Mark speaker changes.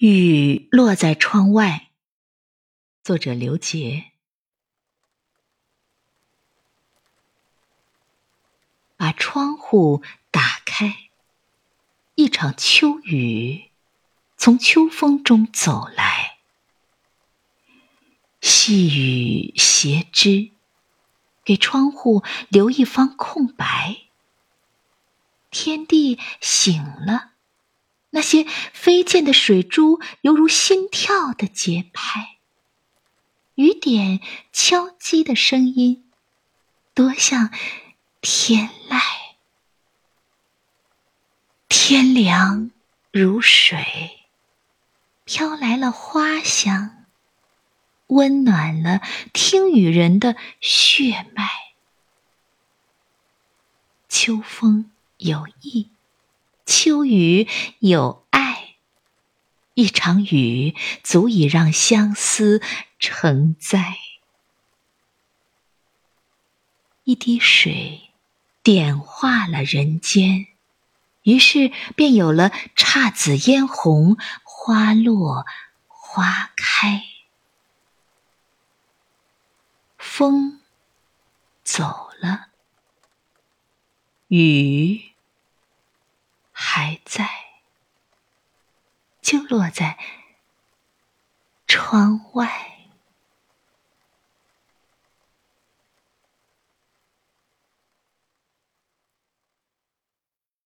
Speaker 1: 雨落在窗外。作者刘杰。把窗户打开，一场秋雨从秋风中走来，细雨斜枝，给窗户留一方空白。天地醒了。那些飞溅的水珠，犹如心跳的节拍；雨点敲击的声音，多像天籁。天凉如水，飘来了花香，温暖了听雨人的血脉。秋风有意。秋雨有爱，一场雨足以让相思成灾。一滴水点化了人间，于是便有了姹紫嫣红，花落花开。风走了，雨。还在，就落在窗外。